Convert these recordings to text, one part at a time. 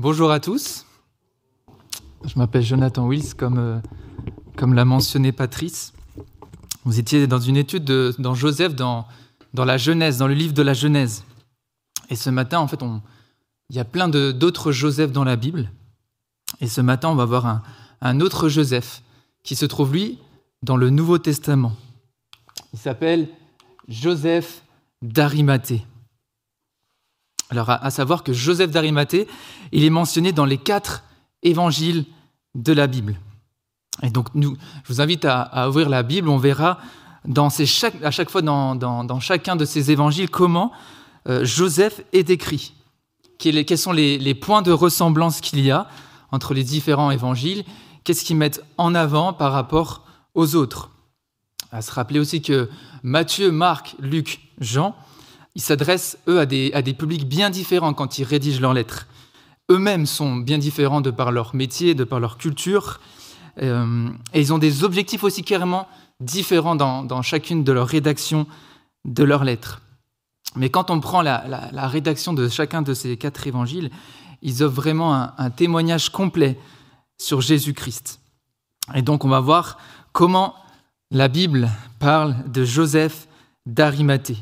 Bonjour à tous. Je m'appelle Jonathan Wills, comme, euh, comme l'a mentionné Patrice. Vous étiez dans une étude de, dans Joseph, dans, dans la Genèse, dans le livre de la Genèse. Et ce matin, en fait, on, il y a plein d'autres Joseph dans la Bible. Et ce matin, on va voir un, un autre Joseph qui se trouve, lui, dans le Nouveau Testament. Il s'appelle Joseph d'Arimathée. Alors, à, savoir que Joseph d'Arimathée, il est mentionné dans les quatre évangiles de la Bible. Et donc, nous, je vous invite à, ouvrir la Bible. On verra dans à chaque fois dans, chacun de ces évangiles comment euh, Joseph est décrit. Quels, sont les, points de ressemblance qu'il y a entre les différents évangiles? Qu'est-ce qu'ils mettent en avant par rapport aux autres? À se rappeler aussi que Matthieu, Marc, Luc, Jean, ils s'adressent, eux, à des, publics bien différents quand ils rédigent leurs lettres. Eux-mêmes sont bien différents de par leur métier, de par leur culture, euh, et ils ont des objectifs aussi carrément différents dans, chacune de leurs rédactions de leurs lettres. Mais quand on prend la, rédaction de chacun de ces quatre évangiles, ils offrent vraiment un, un témoignage complet sur Jésus-Christ. Et donc on va voir comment la Bible parle de Joseph d'Arimathée.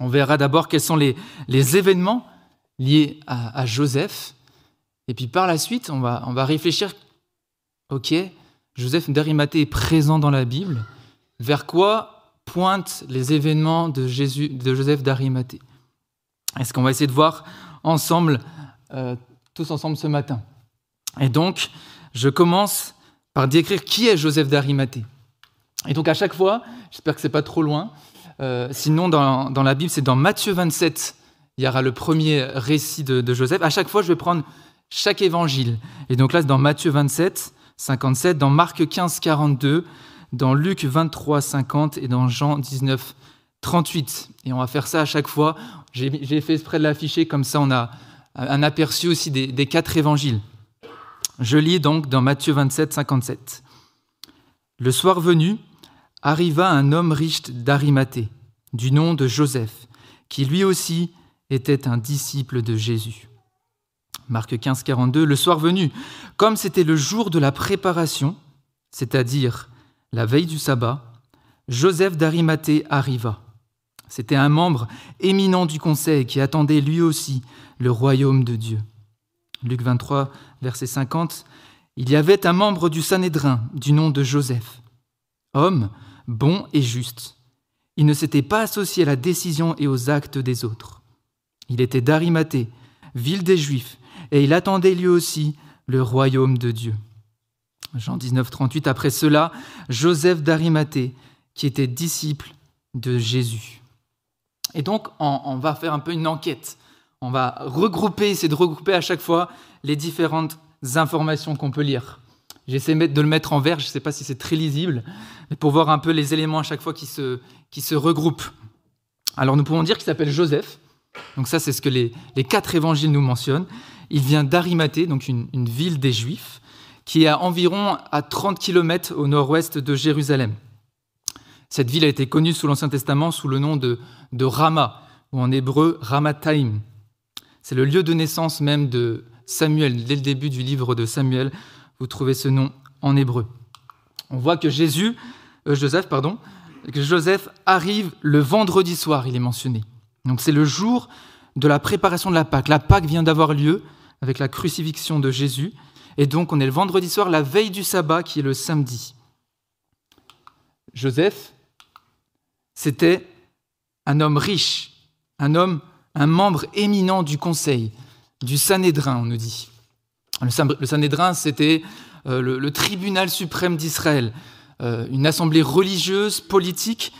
On verra d'abord quels sont les, événements liés à, Joseph. Et puis par la suite, on va, on va réfléchir, ok, Joseph d'Arimathée est présent dans la Bible. Vers quoi pointent les événements de, Jésus, de Joseph d'Arimathée Est-ce qu'on va essayer de voir ensemble, euh, tous ensemble ce matin? Et donc, je commence par décrire qui est Joseph d'Arimathée. Et donc à chaque fois, j'espère que ce n'est pas trop loin, euh, sinon dans, la Bible, c'est dans Matthieu 27, il y aura le premier récit de, Joseph. À chaque fois, je vais prendre chaque évangile. Et donc là, c'est dans Matthieu 27, 57, dans Marc 15, 42, dans Luc 23, 50 et dans Jean 19, 38. Et on va faire ça à chaque fois. J'ai fait exprès de l'afficher, comme ça on a un aperçu aussi des, des quatre évangiles. Je lis donc dans Matthieu 27, 57. Le soir venu, arriva un homme riche d'Arimathée, du nom de Joseph, qui lui aussi était un disciple de Jésus. Marc 15, 42, le soir venu, comme c'était le jour de la préparation, c'est-à-dire la veille du sabbat, Joseph d'Arimathée arriva. C'était un membre éminent du conseil qui attendait lui aussi le royaume de Dieu. Luc 23, verset 50, il y avait un membre du Sanhédrin du nom de Joseph, homme bon et juste. Il ne s'était pas associé à la décision et aux actes des autres. Il était d'Arimathée, ville des Juifs, et il attendait lui aussi le royaume de Dieu. Jean 19, 38, après cela, Joseph d'Arimathée, qui était disciple de Jésus. Et donc, on, va faire un peu une enquête. On va regrouper, essayer de regrouper à chaque fois les différentes informations qu'on peut lire. J'essaie de le mettre en vert, je ne sais pas si c'est très lisible, mais pour voir un peu les éléments à chaque fois qui se, qui se regroupent. Alors nous pouvons dire qu'il s'appelle Joseph, donc ça c'est ce que les, les, quatre évangiles nous mentionnent. Il vient d'Arimathée, donc une, une, ville des Juifs, qui est à environ à 30 km au nord-ouest de Jérusalem. Cette ville a été connue sous l'Ancien Testament sous le nom de, de Rama, ou en hébreu Ramathaim. C'est le lieu de naissance même de Samuel, dès le début du livre de Samuel, vous trouvez ce nom en hébreu. On voit que Jésus, euh, Joseph, pardon, que Joseph arrive le vendredi soir, il est mentionné. Donc c'est le jour de la préparation de la Pâque. La Pâque vient d'avoir lieu avec la crucifixion de Jésus, et donc on est le vendredi soir, la veille du sabbat, qui est le samedi. Joseph, c'était un homme riche, un homme, un membre éminent du conseil, du Sanhédrin, on nous dit. Le Sanhédrin, c'était euh, le, tribunal suprême d'Israël, euh, une assemblée religieuse, politique,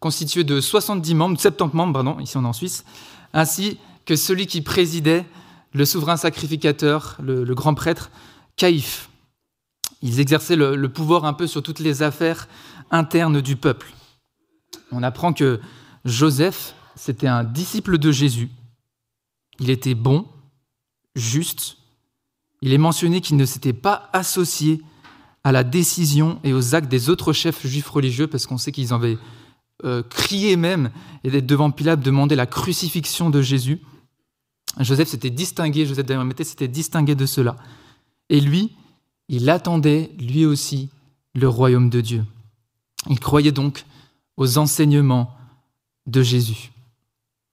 constituée de 70 membres, 70 membres, pardon, ici on est en Suisse, ainsi que celui qui présidait le souverain sacrificateur, le, grand prêtre Caïphe. Ils exerçaient le, pouvoir un peu sur toutes les affaires internes du peuple. On apprend que Joseph, c'était un disciple de Jésus. Il était bon, juste, il est mentionné qu'il ne s'était pas associé à la décision et aux actes des autres chefs juifs religieux, parce qu'on sait qu'ils avaient euh, crié même, et d'être devant Pilate, demander la crucifixion de Jésus. Joseph s'était distingué, Joseph d'Arimathée s'était distingué de cela. Et lui, il attendait lui aussi le royaume de Dieu. Il croyait donc aux enseignements de Jésus.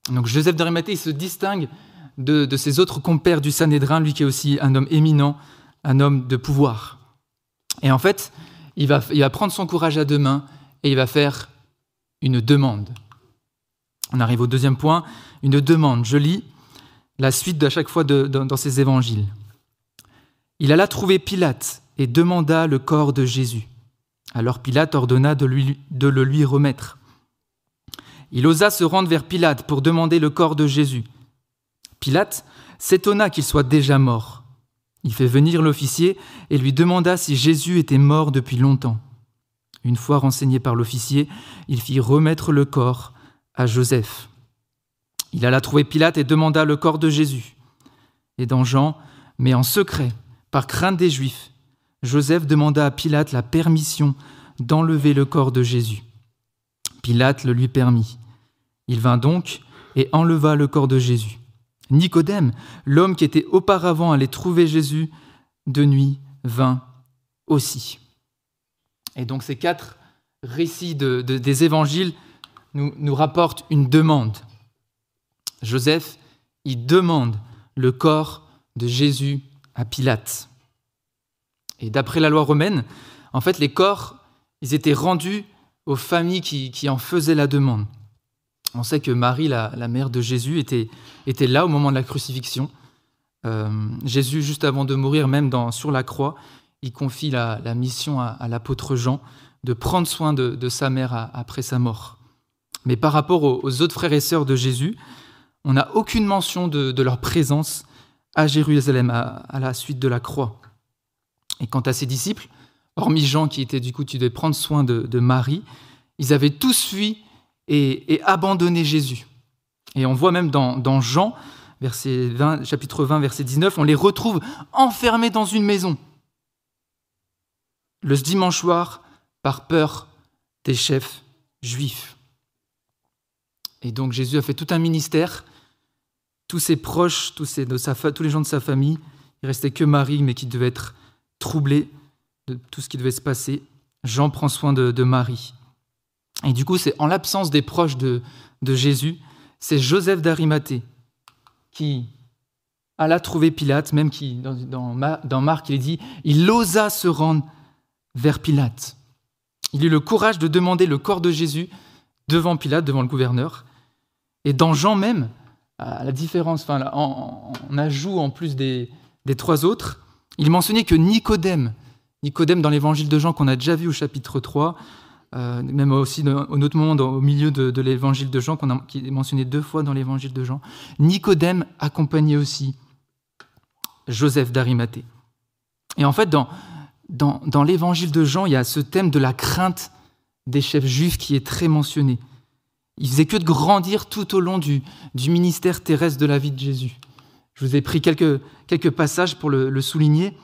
Donc Joseph d'Arimathée se distingue de, ses autres compères du Sanhédrin, lui qui est aussi un homme éminent, un homme de pouvoir. Et en fait, il va, prendre son courage à deux mains et il va faire une demande. On arrive au deuxième point, une demande. Je lis la suite de chaque fois dans, ces évangiles. Il alla trouver Pilate et demanda le corps de Jésus. Alors Pilate ordonna de le lui remettre. Il osa se rendre vers Pilate pour demander le corps de Jésus. Pilate s'étonna qu'il soit déjà mort. Il fait venir l'officier et lui demanda si Jésus était mort depuis longtemps. Une fois renseigné par l'officier, il fit remettre le corps à Joseph. Il alla trouver Pilate et demanda le corps de Jésus. Et dans Jean, mais en secret, par crainte des Juifs, Joseph demanda à Pilate la permission d'enlever le corps de Jésus. Pilate le lui permit. Il vint donc et enleva le corps de Jésus. Nicodème, l'homme qui était auparavant allé trouver Jésus de nuit, vint aussi. Et donc ces quatre récits de, de, des évangiles nous, rapportent une demande. Joseph, il demande le corps de Jésus à Pilate. Et d'après la loi romaine, en fait, les corps, ils étaient rendus aux familles qui en faisaient la demande. On sait que Marie, la, mère de Jésus, était, était, là au moment de la crucifixion. Euh, Jésus, juste avant de mourir, même sur la croix, il confie la, mission à, l'apôtre Jean de prendre soin de, sa mère après sa mort. Mais par rapport aux, autres frères et sœurs de Jésus, on n'a aucune mention de, leur présence à Jérusalem à, à, la suite de la croix. Et quant à ses disciples, hormis Jean qui était du coup, tu devais prendre soin de, de Marie, ils avaient tous fui et, abandonné Jésus. Et on voit même dans, Jean, verset 20, chapitre 20, verset 19, on les retrouve enfermés dans une maison. Le dimanche soir, par peur des chefs juifs. Et donc Jésus a fait tout un ministère. Tous ses proches, tous, ses, de sa, les gens de sa famille, il restait que Marie, mais qui devait être troublée de tout ce qui devait se passer. Jean prend soin de Marie. Et du coup, c'est en l'absence des proches de, Jésus, c'est Joseph d'Arimathée qui alla trouver Pilate, même qui, dans, Marc, il dit, il osa se rendre vers Pilate. Il eut le courage de demander le corps de Jésus devant Pilate, devant le gouverneur. Et dans Jean même, à la différence, enfin, en, en en plus des, des trois autres, il mentionnait que Nicodème, Nicodème dans l'évangile de Jean qu'on a déjà vu au chapitre 3, euh, même aussi au autre moment, dans, au milieu de, l'évangile de Jean, a, qui est mentionné deux fois dans l'évangile de Jean, Nicodème accompagnait aussi Joseph d'Arimathée. Et en fait, dans, dans, dans l'évangile de Jean, il y a ce thème de la crainte des chefs juifs qui est très mentionné. Il faisait que de grandir tout au long du, du, ministère terrestre de la vie de Jésus. Je vous ai pris quelques, quelques passages pour le, le souligner.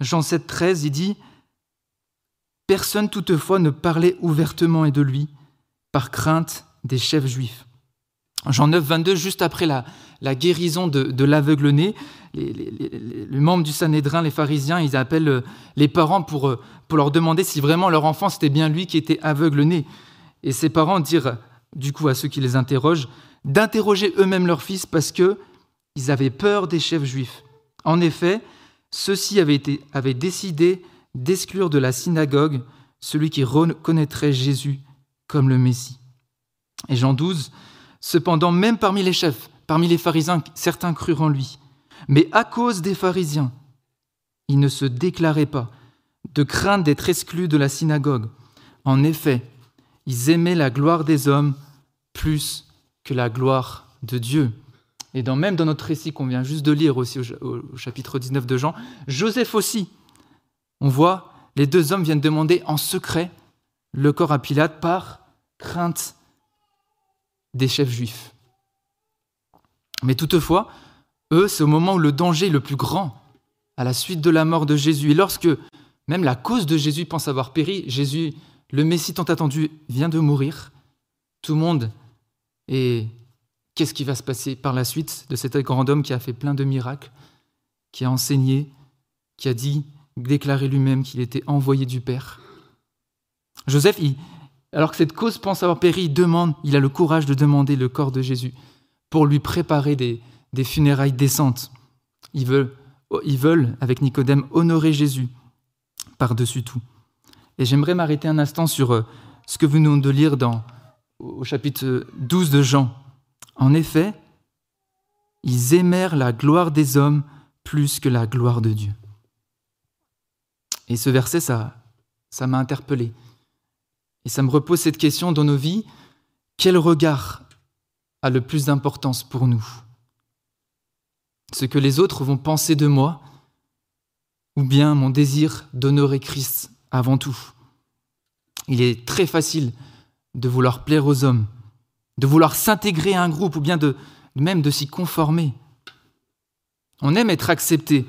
Jean 7, 13, il dit Personne toutefois ne parlait ouvertement et de lui, par crainte des chefs juifs. Jean 9, 22, juste après la, la guérison de, l'aveugle-né, les, membres du Sanhédrin, les pharisiens, ils appellent euh, les parents pour, euh, pour leur demander si vraiment leur enfant c'était bien lui qui était aveugle-né. Et ces parents dirent, du coup, à ceux qui les interrogent, d'interroger eux-mêmes leur fils parce que ils avaient peur des chefs juifs. En effet, ceux-ci avaient décidé d'exclure de la synagogue celui qui reconnaîtrait Jésus comme le Messie. Et Jean 12, cependant, même parmi les chefs, parmi les pharisiens, certains crurent en lui. Mais à cause des pharisiens, il ne se déclarait pas, de crainte d'être exclus de la synagogue. En effet, ils aimaient la gloire des hommes plus que la gloire de Dieu. Et dans, même dans notre récit qu'on vient juste de lire aussi au, au chapitre 19 de Jean, Joseph aussi, on voit les deux hommes viennent demander en secret le corps à Pilate par crainte des chefs juifs. Mais toutefois, eux, c'est au moment où le danger est le plus grand, à la suite de la mort de Jésus. Et lorsque même la cause de Jésus pense avoir péri, Jésus, le Messie tant attendu, vient de mourir, tout le monde est qu'est-ce qui va se passer par la suite de cet grand homme qui a fait plein de miracles, qui a enseigné, qui a dit, déclaré lui-même qu'il était envoyé du Père. Joseph, alors que cette cause pense avoir péri, il demande, il a le courage de demander le corps de Jésus pour lui préparer des, funérailles décentes. Ils veulent, ils veulent, avec Nicodème, honorer Jésus par-dessus tout. Et j'aimerais m'arrêter un instant sur euh, ce que venons de lire dans, au chapitre 12 de Jean. En effet, ils aimèrent la gloire des hommes plus que la gloire de Dieu. Et ce verset, ça, ça m'a interpellé. Et ça me repose cette question dans nos vies. Quel regard a le plus d'importance pour nous? Ce que les autres vont penser de moi ou bien mon désir d'honorer Christ avant tout Il est très facile de vouloir plaire aux hommes, de vouloir s'intégrer à un groupe ou bien même de s'y conformer. On aime être accepté,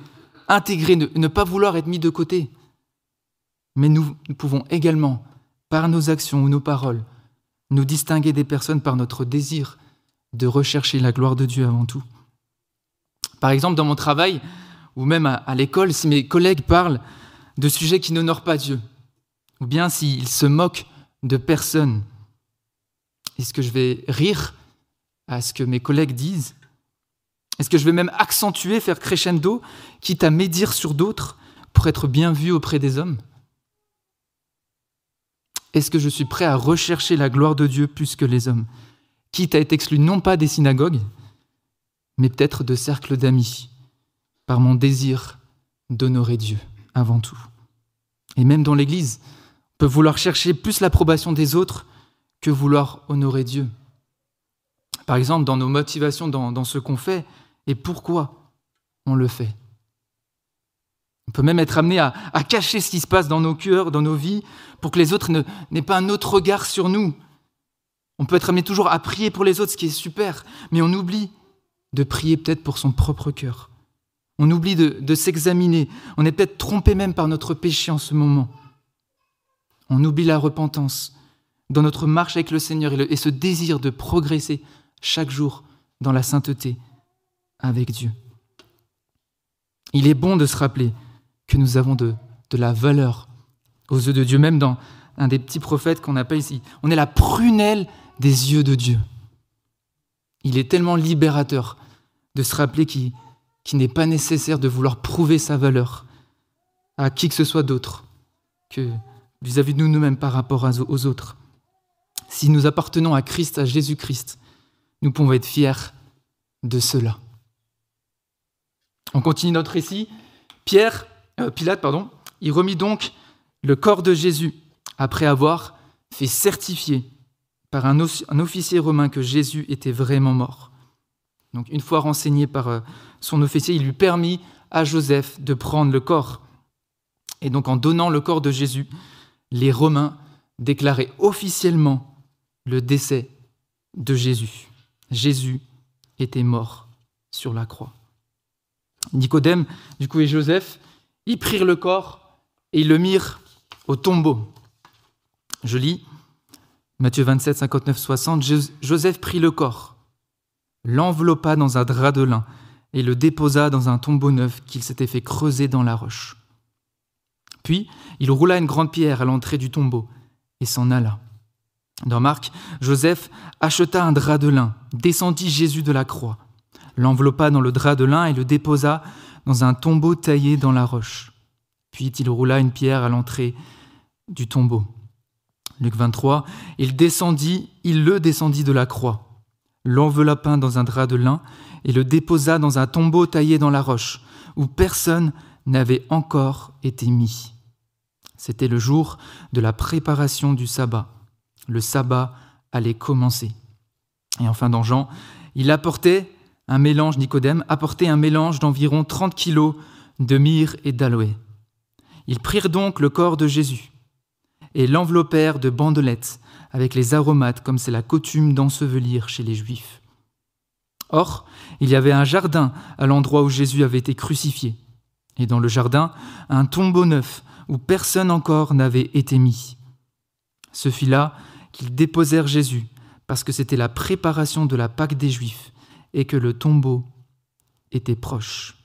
intégré, ne, pas vouloir être mis de côté. Mais nous, pouvons également, par nos actions ou nos paroles, nous distinguer des personnes par notre désir de rechercher la gloire de Dieu avant tout. Par exemple, dans mon travail, ou même à, l'école, si mes collègues parlent de sujets qui n'honorent pas Dieu, ou bien s'ils se moquent de personnes, est-ce que je vais rire à ce que mes collègues disent? Est-ce que je vais même accentuer, faire crescendo, quitte à médire sur d'autres pour être bien vu auprès des hommes? Est-ce que je suis prêt à rechercher la gloire de Dieu plus que les hommes, quitte à être exclu non pas des synagogues, mais peut-être de cercles d'amis, par mon désir d'honorer Dieu avant tout Et même dans l'Église, on peut vouloir chercher plus l'approbation des autres que vouloir honorer Dieu. Par exemple, dans nos motivations, dans, ce qu'on fait, et pourquoi on le fait. On peut même être amené à, cacher ce qui se passe dans nos cœurs, dans nos vies, pour que les autres n'aient pas un autre regard sur nous. On peut être amené toujours à prier pour les autres, ce qui est super, mais on oublie de prier peut-être pour son propre cœur. On oublie de s'examiner. On est peut-être trompé même par notre péché en ce moment. On oublie la repentance dans notre marche avec le Seigneur et, ce désir de progresser chaque jour dans la sainteté avec Dieu. Il est bon de se rappeler que nous avons de, de la valeur aux yeux de Dieu, même dans un des petits prophètes qu'on appelle ici. On est la prunelle des yeux de Dieu. Il est tellement libérateur de se rappeler qu'il n'est pas nécessaire de vouloir prouver sa valeur à qui que ce soit d'autre que vis-à-vis de nous nous-mêmes par rapport aux autres. Si nous appartenons à Christ, à Jésus-Christ, nous pouvons être fiers de cela. On continue notre récit. Pierre, euh, Pilate, pardon, il remit donc le corps de Jésus après avoir fait certifier par un, officier romain que Jésus était vraiment mort. Donc une fois renseigné par euh, son officier, il lui permit à Joseph de prendre le corps. Et donc en donnant le corps de Jésus, les Romains déclaraient officiellement le décès de Jésus. Jésus était mort sur la croix. Nicodème, du coup, et Joseph, ils prirent le corps et ils le mirent au tombeau. Je lis Matthieu 27, 59, 60. Joseph prit le corps, l'enveloppa dans un drap de lin et le déposa dans un tombeau neuf qu'il s'était fait creuser dans la roche. Puis il roula une grande pierre à l'entrée du tombeau et s'en alla. Dans Marc, Joseph acheta un drap de lin, descendit Jésus de la croix, l'enveloppa dans le drap de lin et le déposa un tombeau taillé dans la roche. Puis il roula une pierre à l'entrée du tombeau. Luc 23, il descendit, il le descendit de la croix, l'enveloppa dans un drap de lin et le déposa dans un tombeau taillé dans la roche, où personne n'avait encore été mis. C'était le jour de la préparation du sabbat le sabbat allait commencer. Et enfin, dans Jean, il apportait un mélange, Nicodème apportait un mélange d'environ 30 kilos de myrrhe et d'aloe. Ils prirent donc le corps de Jésus et l'enveloppèrent de bandelettes avec les aromates comme c'est la coutume d'ensevelir chez les Juifs. Or, il y avait un jardin à l'endroit où Jésus avait été crucifié, et dans le jardin, un tombeau neuf où personne encore n'avait été mis. Ce fut là qu'ils déposèrent Jésus, parce que c'était la préparation de la Pâque des Juifs et que le tombeau était proche.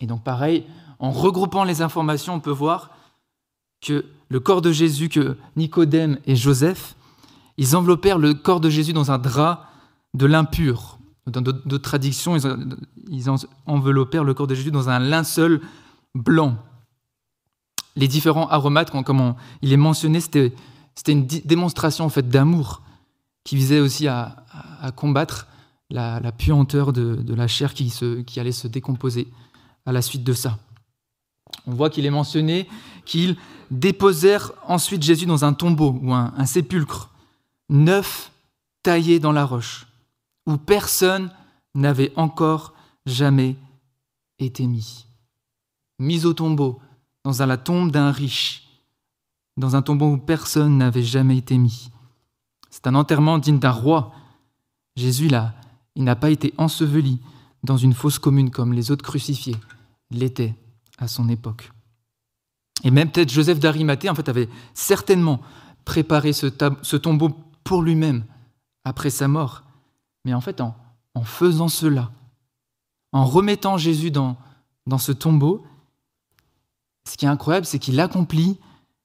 Et donc pareil, en regroupant les informations, on peut voir que le corps de Jésus, que Nicodème et Joseph, ils enveloppèrent le corps de Jésus dans un drap de l'impur. Dans d'autres traditions, ils enveloppèrent le corps de Jésus dans un linceul blanc. Les différents aromates, comme il est mentionné, c'était une démonstration en fait d'amour qui visait aussi à, combattre la, puanteur de, la chair qui, qui allait se décomposer à la suite de ça. On voit qu'il est mentionné qu'ils déposèrent ensuite Jésus dans un tombeau ou un, sépulcre neuf taillé dans la roche, où personne n'avait encore jamais été mis. Mis au tombeau, dans la tombe d'un riche, dans un tombeau où personne n'avait jamais été mis. C'est un enterrement digne d'un roi. Jésus, là, il n'a pas été enseveli dans une fosse commune comme les autres crucifiés l'étaient à son époque. Et même peut-être Joseph d'Arimathée, en fait, avait certainement préparé ce, tombeau pour lui-même après sa mort. Mais en fait, en, faisant cela, en remettant Jésus dans, dans ce tombeau, ce qui est incroyable, c'est qu'il accomplit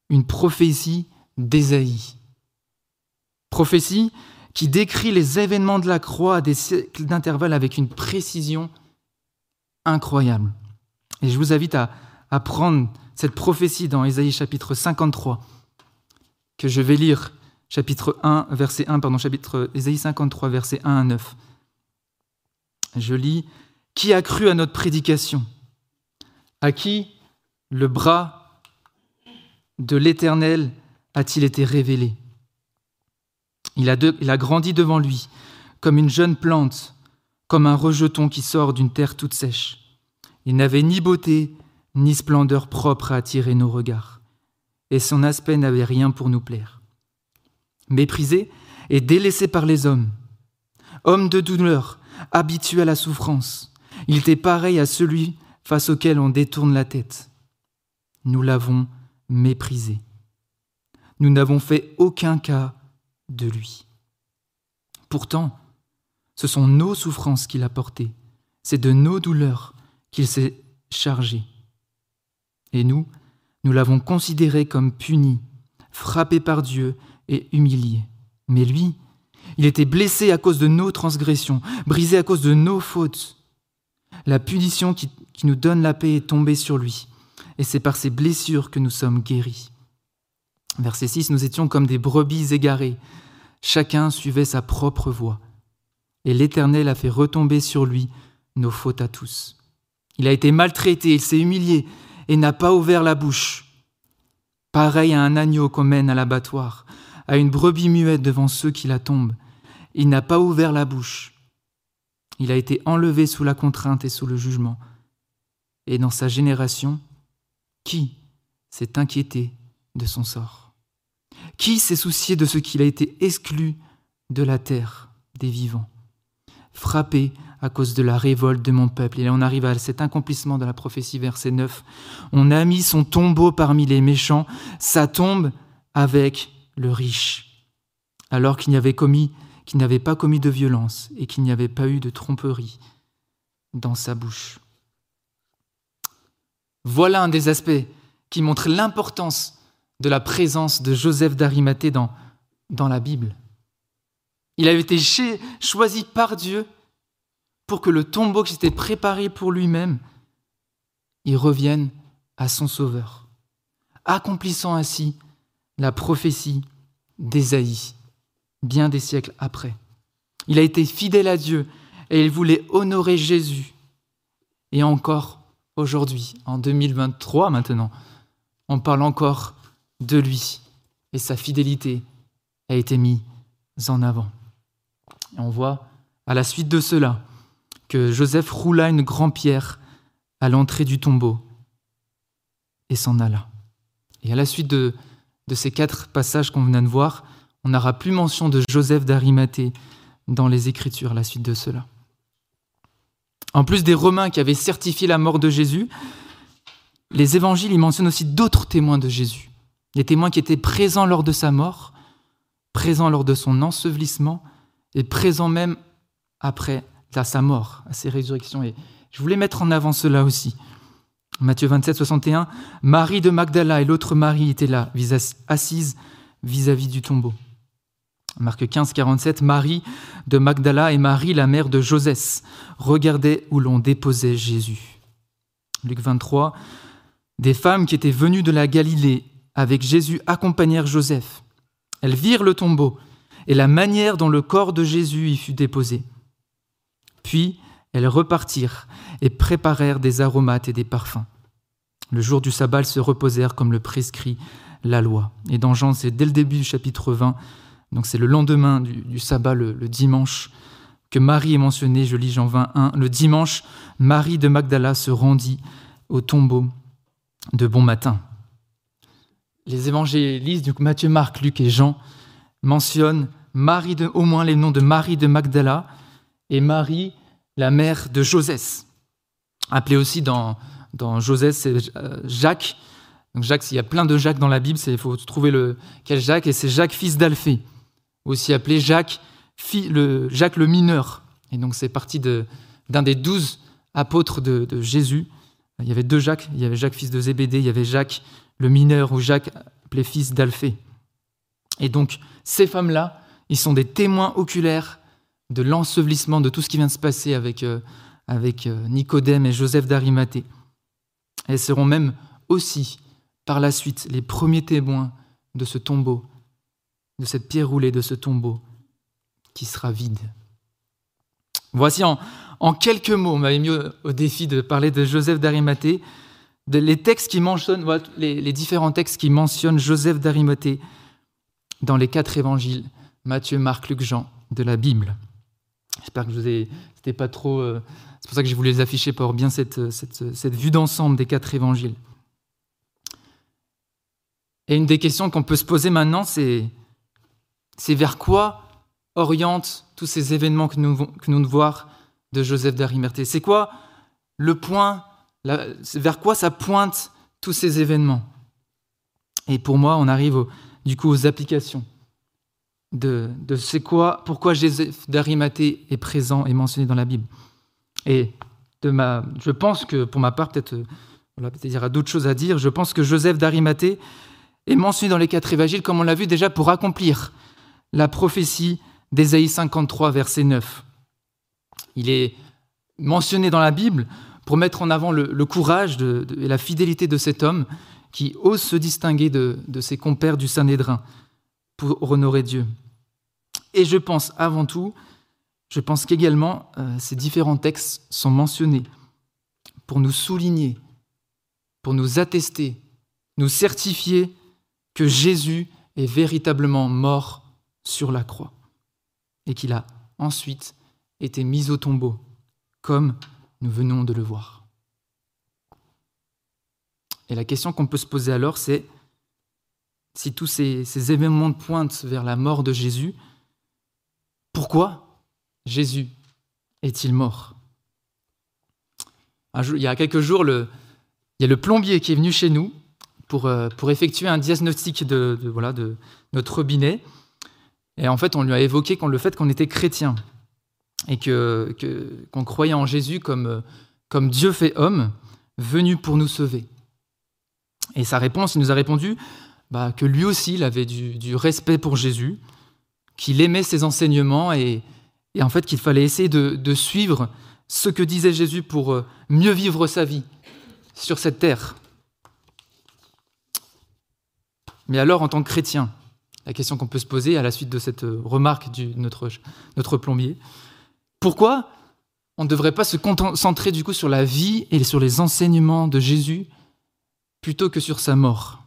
une prophétie d'Ésaïe. Prophétie qui décrit les événements de la croix à des siècles d'intervalle avec une précision incroyable. Et je vous invite à, à prendre cette prophétie dans Ésaïe chapitre 53, que je vais lire, chapitre 1, verset 1, pardon, chapitre Ésaïe 53, verset 1 à 9. Je lis Qui a cru à notre prédication? À qui le bras de l'Éternel a-t-il été révélé? Il a, grandi devant lui comme une jeune plante, comme un rejeton qui sort d'une terre toute sèche. Il n'avait ni beauté ni splendeur propre à attirer nos regards, et son aspect n'avait rien pour nous plaire. Méprisé et délaissé par les hommes, homme de douleur, habitué à la souffrance, il était pareil à celui face auquel on détourne la tête. Nous l'avons méprisé. Nous n'avons fait aucun cas de lui. Pourtant, ce sont nos souffrances qu'il a portées, c'est de nos douleurs qu'il s'est chargé. Et nous, nous l'avons considéré comme puni, frappé par Dieu et humilié. Mais lui, il était blessé à cause de nos transgressions, brisé à cause de nos fautes. La punition qui, qui nous donne la paix est tombée sur lui, et c'est par ses blessures que nous sommes guéris. Verset 6, nous étions comme des brebis égarées, chacun suivait sa propre voie, et l'Éternel a fait retomber sur lui nos fautes à tous. Il a été maltraité, il s'est humilié et n'a pas ouvert la bouche. Pareil à un agneau qu'on mène à l'abattoir, à une brebis muette devant ceux qui la tombent. Il n'a pas ouvert la bouche. Il a été enlevé sous la contrainte et sous le jugement. Et dans sa génération, qui s'est inquiété de son sort? Qui s'est soucié de ce qu'il a été exclu de la terre des vivants? Frappé à cause de la révolte de mon peuple. Et là, on arrive à cet accomplissement de la prophétie, verset 9. On a mis son tombeau parmi les méchants, sa tombe avec le riche, alors qu'il qu'il n'avait pas commis de violence et qu'il n'y avait pas eu de tromperie dans sa bouche. Voilà un des aspects qui montre l'importance de la présence de Joseph d'Arimathée dans, dans la Bible. Il avait été choisi par Dieu pour que le tombeau qui s'était préparé pour lui-même, y revienne à son Sauveur, accomplissant ainsi la prophétie d'Ésaïe, bien des siècles après. Il a été fidèle à Dieu et il voulait honorer Jésus. Et encore aujourd'hui, en 2023 maintenant, on parle encore de lui et sa fidélité a été mise en avant. Et on voit à la suite de cela que Joseph roula une grande pierre à l'entrée du tombeau et s'en alla. Et à la suite de, ces quatre passages qu'on vient de voir, on n'aura plus mention de Joseph d'Arimathée dans les Écritures à la suite de cela. En plus des Romains qui avaient certifié la mort de Jésus, les évangiles y mentionnent aussi d'autres témoins de Jésus, des témoins qui étaient présents lors de sa mort, présent lors de son ensevelissement et présent même après à sa mort, à ses résurrections. Et je voulais mettre en avant cela aussi. Matthieu 27, 61, Marie de Magdala et l'autre Marie étaient là, assises vis-à-vis du tombeau. Marc 15, 47, Marie de Magdala et Marie, la mère de Josès, regardaient où l'on déposait Jésus. Luc 23, des femmes qui étaient venues de la Galilée avec Jésus accompagnèrent Joseph. Elles virent le tombeau et la manière dont le corps de Jésus y fut déposé. Puis elles repartirent et préparèrent des aromates et des parfums. Le jour du sabbat, elles se reposèrent comme le prescrit la loi. Et dans Jean, c'est dès le début du chapitre 20, donc c'est le lendemain du, sabbat, le, dimanche, que Marie est mentionnée, je lis Jean 21, le dimanche, Marie de Magdala se rendit au tombeau de bon matin. Les évangélistes, donc Matthieu, Marc, Luc et Jean, mentionnent Marie au moins les noms de Marie de Magdala et Marie, la mère de Josès, appelée aussi dans, dans Josès, c'est euh, Jacques. Donc Jacques, il y a plein de Jacques dans la Bible, il faut trouver le, quel Jacques, et c'est Jacques, fils d'Alphée, aussi appelé Jacques, le, Jacques le mineur. Et donc c'est parti d'un des douze apôtres de, de, Jésus. Il y avait deux Jacques, il y avait Jacques, fils de Zébédée, il y avait Jacques le mineur, ou Jacques, appelé fils d'Alphée. Et donc ces femmes-là, ils sont des témoins oculaires de l'ensevelissement, de tout ce qui vient de se passer avec, euh, euh, Nicodème et Joseph d'Arimathée. Elles seront même aussi, par la suite, les premiers témoins de ce tombeau, de cette pierre roulée, de ce tombeau qui sera vide. Voici en, en quelques mots, on m'avait mis au, défi de parler de Joseph d'Arimathée, les textes qui mentionnent, les, différents textes qui mentionnent Joseph d'Arimathée dans les quatre évangiles, Matthieu, Marc, Luc, Jean, de la Bible. J'espère que je vous ai, c'était pas trop. Euh, c'est pour ça que j'ai voulu les afficher pour bien cette, cette, cette vue d'ensemble des quatre évangiles. Et une des questions qu'on peut se poser maintenant, c'est c'est vers quoi orientent tous ces événements que nous, que nous voir de Joseph d'Arimathée? C'est quoi le point, vers quoi ça pointe tous ces événements? Et pour moi, on arrive du coup aux applications de, c'est quoi, pourquoi Joseph d'Arimathée est présent et mentionné dans la Bible. Et de ma, je pense que pour ma part, peut-être voilà, peut il y aura d'autres choses à dire, je pense que Joseph d'Arimathée est mentionné dans les quatre évangiles, comme on l'a vu déjà, pour accomplir la prophétie d'Ésaïe 53, verset 9. Il est mentionné dans la Bible pour mettre en avant le, courage et la fidélité de cet homme qui ose se distinguer de, ses compères du Sanhédrin pour honorer Dieu. Et je pense avant tout, je pense qu'également euh, ces différents textes sont mentionnés pour nous souligner, pour nous attester, nous certifier que Jésus est véritablement mort sur la croix et qu'il a ensuite été mis au tombeau, comme nous venons de le voir. Et la question qu'on peut se poser alors, c'est si tous ces, événements pointent vers la mort de Jésus, pourquoi Jésus est-il mort? Il y a quelques jours, il y a le plombier qui est venu chez nous pour, euh, effectuer un diagnostic de, voilà, de notre robinet. Et en fait, on lui a évoqué le fait qu'on était chrétien et que, qu'on croyait en Jésus comme, comme Dieu fait homme, venu pour nous sauver. Et sa réponse, il nous a répondu bah, que lui aussi, il avait du, respect pour Jésus, qu'il aimait ses enseignements et, en fait qu'il fallait essayer de, de, suivre ce que disait Jésus pour euh, mieux vivre sa vie sur cette terre. Mais alors, en tant que chrétien, la question qu'on peut se poser à la suite de cette remarque de notre, notre plombier, pourquoi on ne devrait pas se concentrer du coup sur la vie et sur les enseignements de Jésus plutôt que sur sa mort?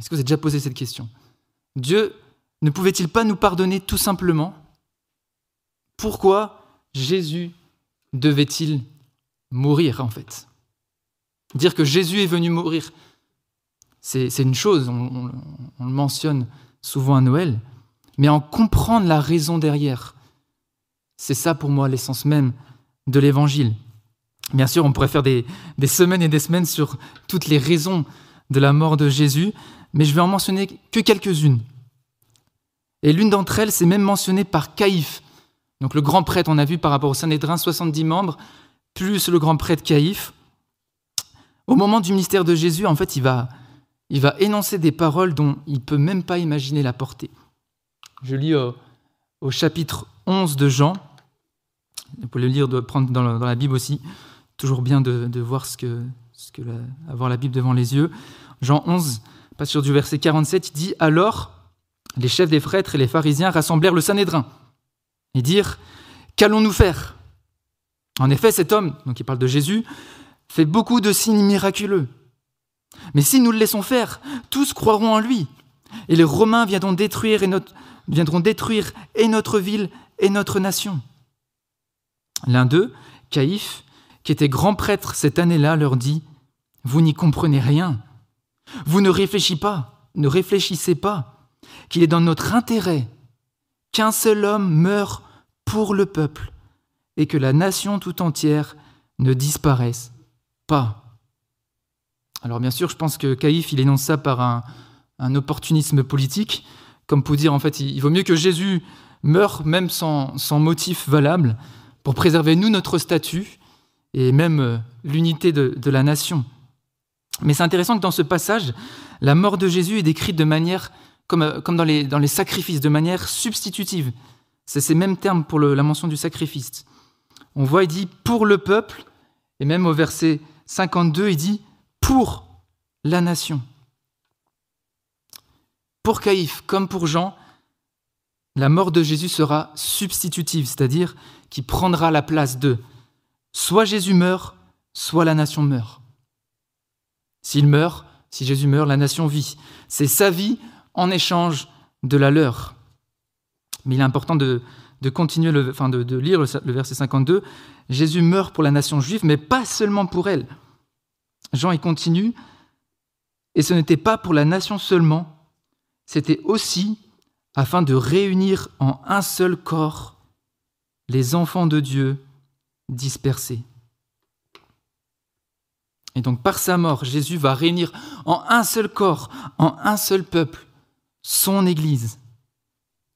Est-ce que vous avez déjà posé cette question? Dieu ne pouvait-il pas nous pardonner tout simplement? Pourquoi Jésus devait-il mourir en fait? Dire que Jésus est venu mourir, c'est une chose, on, on, le mentionne souvent à Noël, mais en comprendre la raison derrière, c'est ça pour moi l'essence même de l'Évangile. Bien sûr, on pourrait faire des, semaines et des semaines sur toutes les raisons de la mort de Jésus, mais je vais en mentionner que quelques-unes Et l'une d'entre elles, c'est même mentionné par Caïphe. Donc le grand prêtre, on a vu par rapport au Sanhédrin, 70 membres, plus le grand prêtre Caïphe. Au moment du ministère de Jésus, en fait, il va, il va énoncer des paroles dont il ne peut même pas imaginer la portée. Je lis au, chapitre 11 de Jean. Vous le lire, de prendre dans la, Bible aussi. Toujours bien de, voir ce que, avoir la Bible devant les yeux. Jean 11, pas sur du verset 47, il dit Alors les chefs des prêtres et les pharisiens rassemblèrent le Sanhédrin et dirent Qu'allons-nous faire? En effet, cet homme, donc il parle de Jésus, fait beaucoup de signes miraculeux. Mais si nous le laissons faire, tous croiront en lui. Et les Romains viendront détruire et viendront détruire et notre ville et notre nation. L'un d'eux, Caïphe, qui était grand prêtre cette année-là, leur dit Vous n'y comprenez rien. Vous ne réfléchissez pas, ne réfléchissez pas qu'il est dans notre intérêt qu'un seul homme meure pour le peuple et que la nation tout entière ne disparaisse pas. Alors bien sûr, je pense que Caïphe, il énonce ça par un, opportunisme politique, comme pour dire en fait, il, vaut mieux que Jésus meure même sans, motif valable pour préserver nous notre statut et même euh, l'unité de, la nation. Mais c'est intéressant que dans ce passage, la mort de Jésus est décrite de manière euh, comme, dans, les, dans les sacrifices, de manière substitutive. C'est ces mêmes termes pour la mention du sacrifice. On voit, il dit pour le peuple, et même au verset 52, il dit pour la nation. Pour Caïphe, comme pour Jean, la mort de Jésus sera substitutive, c'est-à-dire qui prendra la place de soit Jésus meurt, soit la nation meurt. S'il meurt, si Jésus meurt, la nation vit. C'est sa vie en échange de la leur. Mais il est important de, continuer, le, enfin de, lire le, verset 52. Jésus meurt pour la nation juive, mais pas seulement pour elle. Jean y continue, et ce n'était pas pour la nation seulement, c'était aussi afin de réunir en un seul corps les enfants de Dieu dispersés. Et donc par sa mort, Jésus va réunir en un seul corps, en un seul peuple, son Église,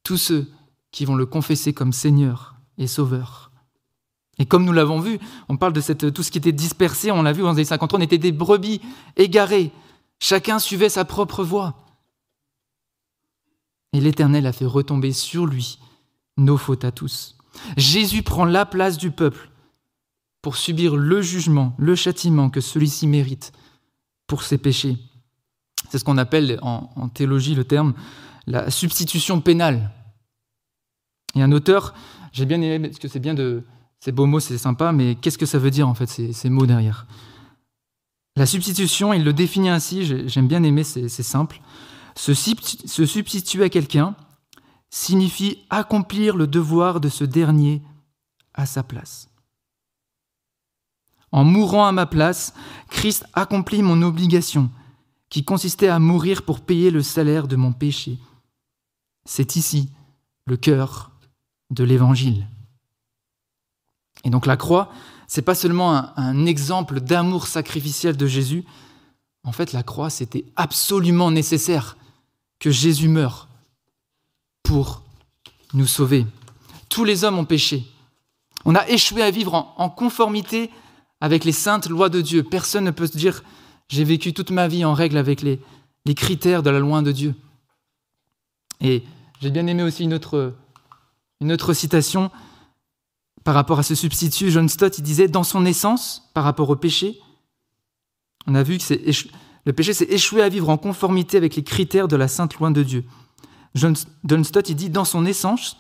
tous ceux qui vont le confesser comme Seigneur et Sauveur. Et comme nous l'avons vu, on parle de tout ce qui était dispersé, on l'a vu dans les 53, on était des brebis égarées, chacun suivait sa propre voie. Et l'Éternel a fait retomber sur lui nos fautes à tous. Jésus prend la place du peuple pour subir le jugement, le châtiment que celui-ci mérite pour ses péchés. C'est ce qu'on appelle en, théologie le terme la substitution pénale. Et un auteur, j'ai bien aimé, parce que c'est bien de. Ces beaux mots, c'est sympa, mais qu'est-ce que ça veut dire en fait, ces, mots derrière? La substitution, il le définit ainsi, j'aime bien aimer, c'est simple. Se, substituer à quelqu'un signifie accomplir le devoir de ce dernier à sa place. En mourant à ma place, Christ accomplit mon obligation qui consistait à mourir pour payer le salaire de mon péché. C'est ici le cœur de l'évangile. Et donc la croix, c'est pas seulement un exemple d'amour sacrificiel de Jésus. En fait, la croix, c'était absolument nécessaire que Jésus meure pour nous sauver. Tous les hommes ont péché. On a échoué à vivre en, conformité avec les saintes lois de Dieu. Personne ne peut se dire j'ai vécu toute ma vie en règle avec les, critères de la loi de Dieu. Et j'ai bien aimé aussi une autre, une autre citation par rapport à ce substitut. John Stott, il disait, dans son essence, par rapport au péché, on a vu que le péché, c'est échouer à vivre en conformité avec les critères de la sainte loi de Dieu. John, Stott, il dit, dans son essence,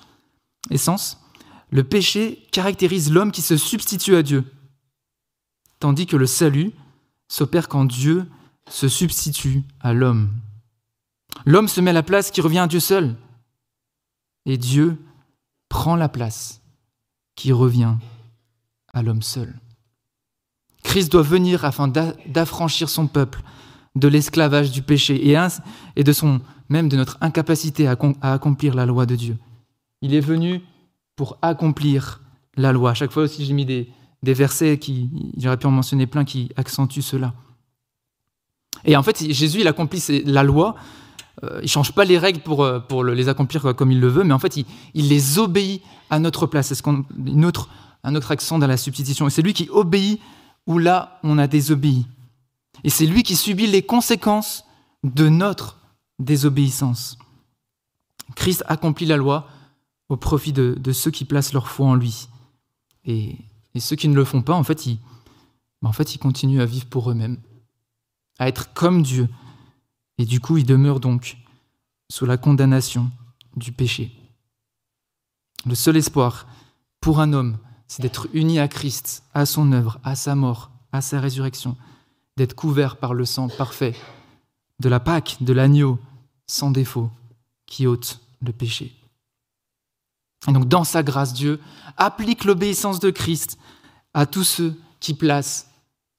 le péché caractérise l'homme qui se substitue à Dieu, tandis que le salut s'opère quand Dieu se substitue à l'homme. L'homme se met à la place qui revient à Dieu seul. Et Dieu prend la place qui revient à l'homme seul. Christ doit venir afin d'affranchir son peuple de l'esclavage du péché et de son, même de notre incapacité à accomplir la loi de Dieu. Il est venu pour accomplir la loi. À chaque fois aussi, j'ai mis des, versets qui, j'aurais pu en mentionner plein, qui accentuent cela. Et en fait, Jésus, il accomplit la loi euh, il change pas les règles pour, euh, pour les accomplir comme il le veut, mais en fait, il, les obéit à notre place. C'est ce autre, un autre accent dans la substitution. Et c'est lui qui obéit où là, on a désobéi. Et c'est lui qui subit les conséquences de notre désobéissance. Christ accomplit la loi au profit de, ceux qui placent leur foi en lui. Et, ceux qui ne le font pas, en fait, ils, en fait, ils continuent à vivre pour eux-mêmes, à être comme Dieu. Et du coup, ils demeurent donc sous la condamnation du péché. Le seul espoir pour un homme, c'est d'être uni à Christ, à son œuvre, à sa mort, à sa résurrection, d'être couvert par le sang parfait de la Pâque, de l'agneau, sans défaut, qui ôte le péché. Et donc, dans sa grâce, Dieu applique l'obéissance de Christ à tous ceux qui placent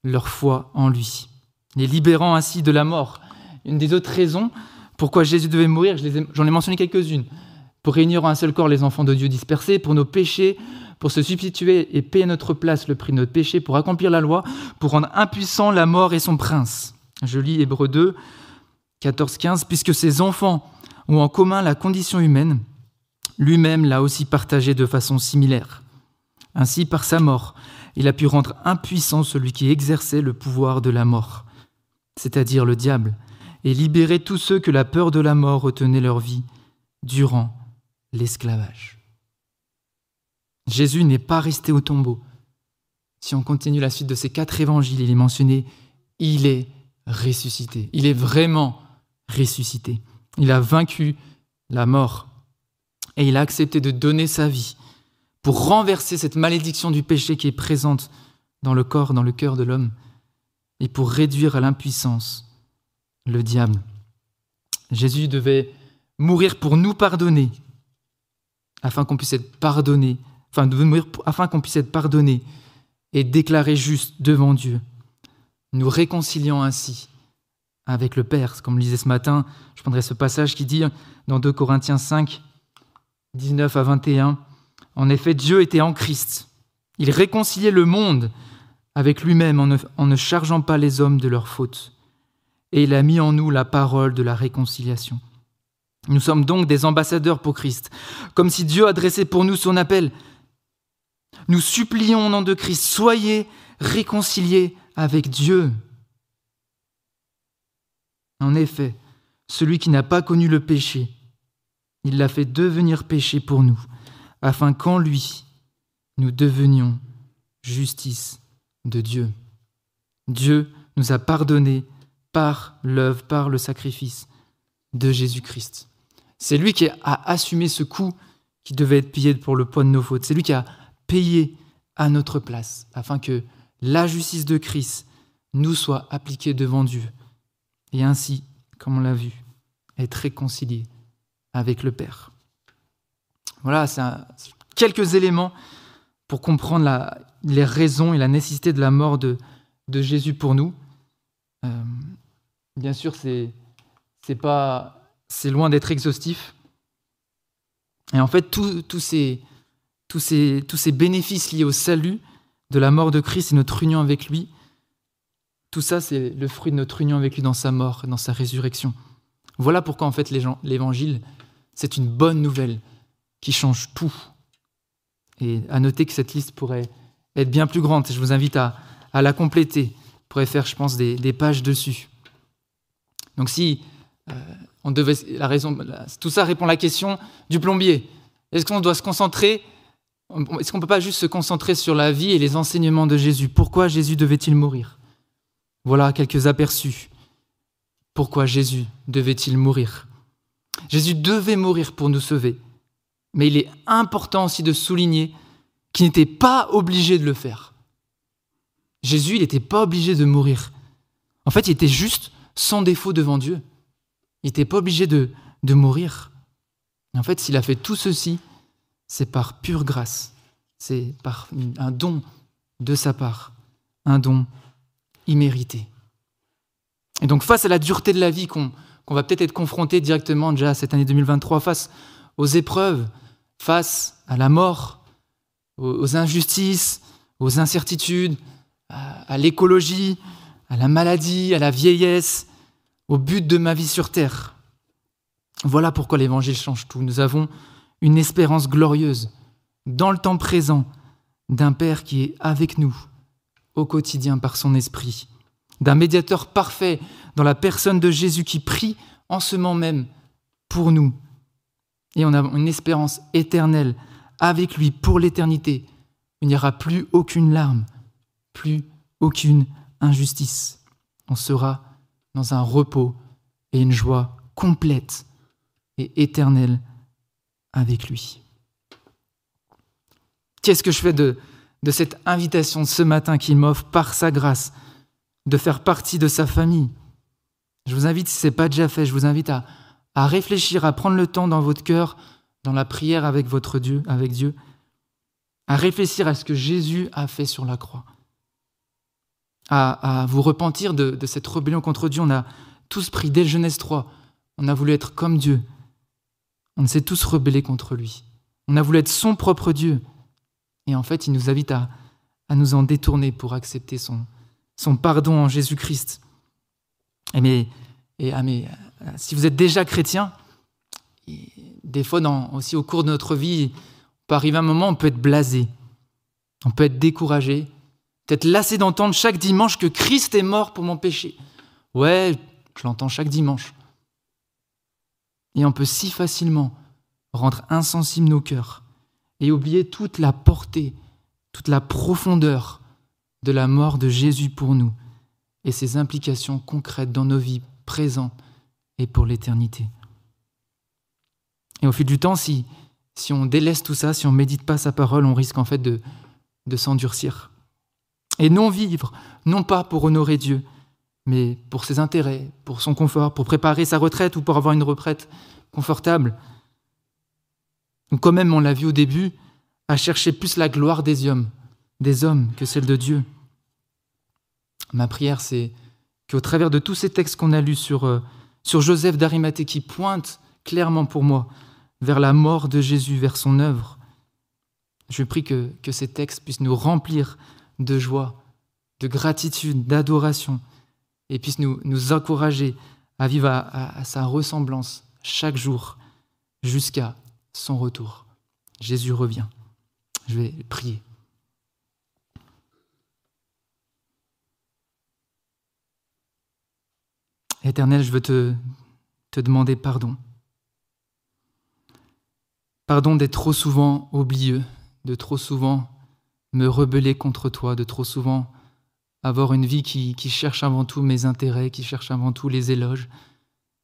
leur foi en lui, les libérant ainsi de la mort. Une des autres raisons pourquoi Jésus devait mourir, j'en ai, mentionné quelques-unes, pour réunir en un seul corps les enfants de Dieu dispersés, pour nos péchés, pour se substituer et payer notre place le prix de notre péché, pour accomplir la loi, pour rendre impuissant la mort et son prince. Je lis Hébreu 2, 14-15, puisque ces enfants ont en commun la condition humaine, lui-même l'a aussi partagée de façon similaire. Ainsi, par sa mort, il a pu rendre impuissant celui qui exerçait le pouvoir de la mort, c'est-à-dire le diable, et libérer tous ceux que la peur de la mort retenait leur vie durant l'esclavage. Jésus n'est pas resté au tombeau. Si on continue la suite de ces quatre évangiles, il est mentionné, il est ressuscité. Il est vraiment ressuscité. Il a vaincu la mort et il a accepté de donner sa vie pour renverser cette malédiction du péché qui est présente dans le corps, dans le cœur de l'homme, et pour réduire à l'impuissance le diable. Jésus devait mourir pour nous pardonner, afin qu'on puisse être pardonné, afin qu'on puisse être pardonné et déclaré juste devant Dieu, nous réconciliant ainsi avec le Père. Comme le disait ce matin, je prendrai ce passage qui dit dans 2 Corinthiens 5, 19 à 21, en effet, Dieu était en Christ. Il réconciliait le monde avec lui-même en, ne, chargeant pas les hommes de leurs fautes. Et il a mis en nous la parole de la réconciliation. Nous sommes donc des ambassadeurs pour Christ, comme si Dieu adressait pour nous son appel. Nous supplions au nom de Christ, soyez réconciliés avec Dieu. En effet, celui qui n'a pas connu le péché, il l'a fait devenir péché pour nous afin qu'en lui, nous devenions justice de Dieu. Dieu nous a pardonné par l'œuvre, par le sacrifice de Jésus-Christ. C'est lui qui a assumé ce coût qui devait être payé pour le poids de nos fautes. C'est lui qui a payé à notre place, afin que la justice de Christ nous soit appliquée devant Dieu, et ainsi, comme on l'a vu, être réconcilié avec le Père. Voilà, c'est quelques éléments pour comprendre les raisons et la nécessité de la mort de, Jésus pour nous. Euh, bien sûr, c'est loin d'être exhaustif. Et en fait, tous ces, tous ces bénéfices liés au salut de la mort de Christ et notre union avec lui, tout ça, c'est le fruit de notre union avec lui dans sa mort, dans sa résurrection. Voilà pourquoi, en fait, l'évangile, c'est une bonne nouvelle qui change tout. Et à noter que cette liste pourrait être bien plus grande. Je vous invite à, la compléter. On pourrait faire, je pense, des, pages dessus. Donc si euh, on devait, la raison, tout ça répond à la question du plombier. Est-ce qu'on doit se concentrer Est-ce qu'on ne peut pas juste se concentrer sur la vie et les enseignements de Jésus? Pourquoi Jésus devait-il mourir? Voilà quelques aperçus. Pourquoi Jésus devait-il mourir? Jésus devait mourir pour nous sauver mais il est important aussi de souligner qu'il n'était pas obligé de le faire. Jésus, il n'était pas obligé de mourir. En fait, il était juste sans défaut devant Dieu. Il n'était pas obligé de, de mourir. En fait, s'il a fait tout ceci, c'est par pure grâce. C'est par un don de sa part, un don immérité. Et donc face à la dureté de la vie qu'on va peut-être être confronté directement déjà cette année 2023, face aux épreuves, face à la mort, aux injustices, aux incertitudes, à l'écologie, à la maladie, à la vieillesse, au but de ma vie sur Terre. Voilà pourquoi l'Évangile change tout. Nous avons une espérance glorieuse dans le temps présent d'un Père qui est avec nous au quotidien par son esprit, d'un médiateur parfait dans la personne de Jésus qui prie en ce moment même pour nous. Et on a une espérance éternelle avec lui pour l'éternité. Il n'y aura plus aucune larme, plus aucune injustice. On sera dans un repos et une joie complète et éternelle avec lui. Qu'est-ce que je fais de, de cette invitation de ce matin qu'il m'offre par sa grâce de faire partie de sa famille? Je vous invite, si ce n'est pas déjà fait, je vous invite à, à réfléchir, à prendre le temps dans votre cœur, dans la prière avec votre Dieu, avec Dieu, à réfléchir à ce que Jésus a fait sur la croix, à, à vous repentir de, de, cette rébellion contre Dieu. On a tous pris dès Genèse 3, on a voulu être comme Dieu. On s'est tous rebellés contre lui. On a voulu être son propre Dieu. Et en fait, il nous invite à, nous en détourner pour accepter son, pardon en Jésus-Christ. Et et, ah mais, si vous êtes déjà chrétien, des fois aussi au cours de notre vie, on peut arriver un moment, on peut être blasé, on peut être découragé, peut-être lassé d'entendre chaque dimanche que Christ est mort pour mon péché. Ouais, je l'entends chaque dimanche. Et on peut si facilement rendre insensibles nos cœurs et oublier toute la portée, toute la profondeur de la mort de Jésus pour nous et ses implications concrètes dans nos vies présentes et pour l'éternité. Et au fil du temps, si, si on délaisse tout ça, si on médite pas sa parole, on risque en fait de, de s'endurcir. Et non vivre, non pas pour honorer Dieu, mais pour ses intérêts, pour son confort, pour préparer sa retraite ou pour avoir une retraite confortable. Ou quand même, on l'a vu au début, à chercher plus la gloire des hommes, des hommes que celle de Dieu. Ma prière, c'est qu'au travers de tous ces textes qu'on a lus sur, euh, sur Joseph d'Arimathée qui pointe clairement pour moi vers la mort de Jésus, vers son œuvre, je prie que, que ces textes puissent nous remplir de joie, de gratitude, d'adoration, et puissent nous, encourager à vivre à, à sa ressemblance chaque jour jusqu'à son retour. Jésus revient. Je vais prier. Éternel, je veux te, te demander pardon. Pardon d'être trop souvent oublieux, de trop souvent me rebeller contre toi, de trop souvent avoir une vie qui, cherche avant tout mes intérêts, qui cherche avant tout les éloges,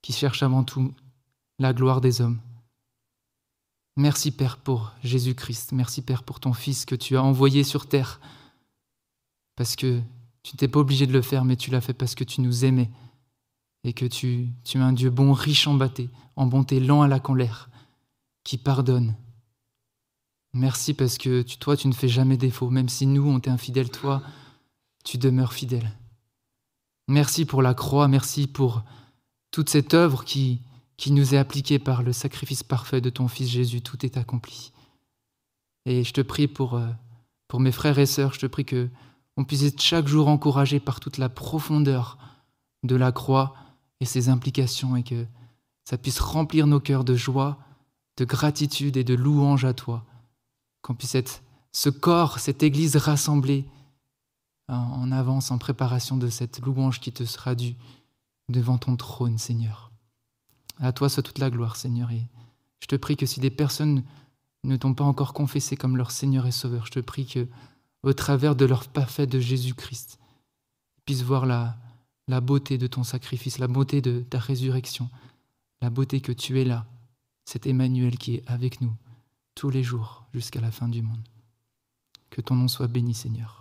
qui cherche avant tout la gloire des hommes. Merci Père pour Jésus-Christ, merci Père pour ton Fils que tu as envoyé sur terre, parce que tu n'étais pas obligé de le faire, mais tu l'as fait parce que tu nous aimais et que tu, tu es un Dieu bon, riche en bonté, en bonté, lent à la colère, qui pardonne. Merci parce que toi, tu ne fais jamais défaut. Même si nous, on t'est infidèles, toi, tu demeures fidèle. Merci pour la croix, merci pour toute cette œuvre qui, nous est appliquée par le sacrifice parfait de ton Fils Jésus. Tout est accompli. Et je te prie pour, euh, pour mes frères et sœurs, je te prie que on puisse être chaque jour encouragé par toute la profondeur de la croix et ses implications et que ça puisse remplir nos cœurs de joie, de gratitude et de louange à toi. Qu'on puisse être ce corps, cette Église rassemblée en avance, en préparation de cette louange qui te sera due devant ton trône, Seigneur. À toi soit toute la gloire, Seigneur. Et je te prie que si des personnes ne t'ont pas encore confessé comme leur Seigneur et Sauveur, je te prie que, au travers de leur parfait de Jésus-Christ, puissent voir la, la beauté de ton sacrifice, la beauté de ta résurrection, la beauté que tu es là, cet Emmanuel qui est avec nous tous les jours jusqu'à la fin du monde. Que ton nom soit béni, Seigneur.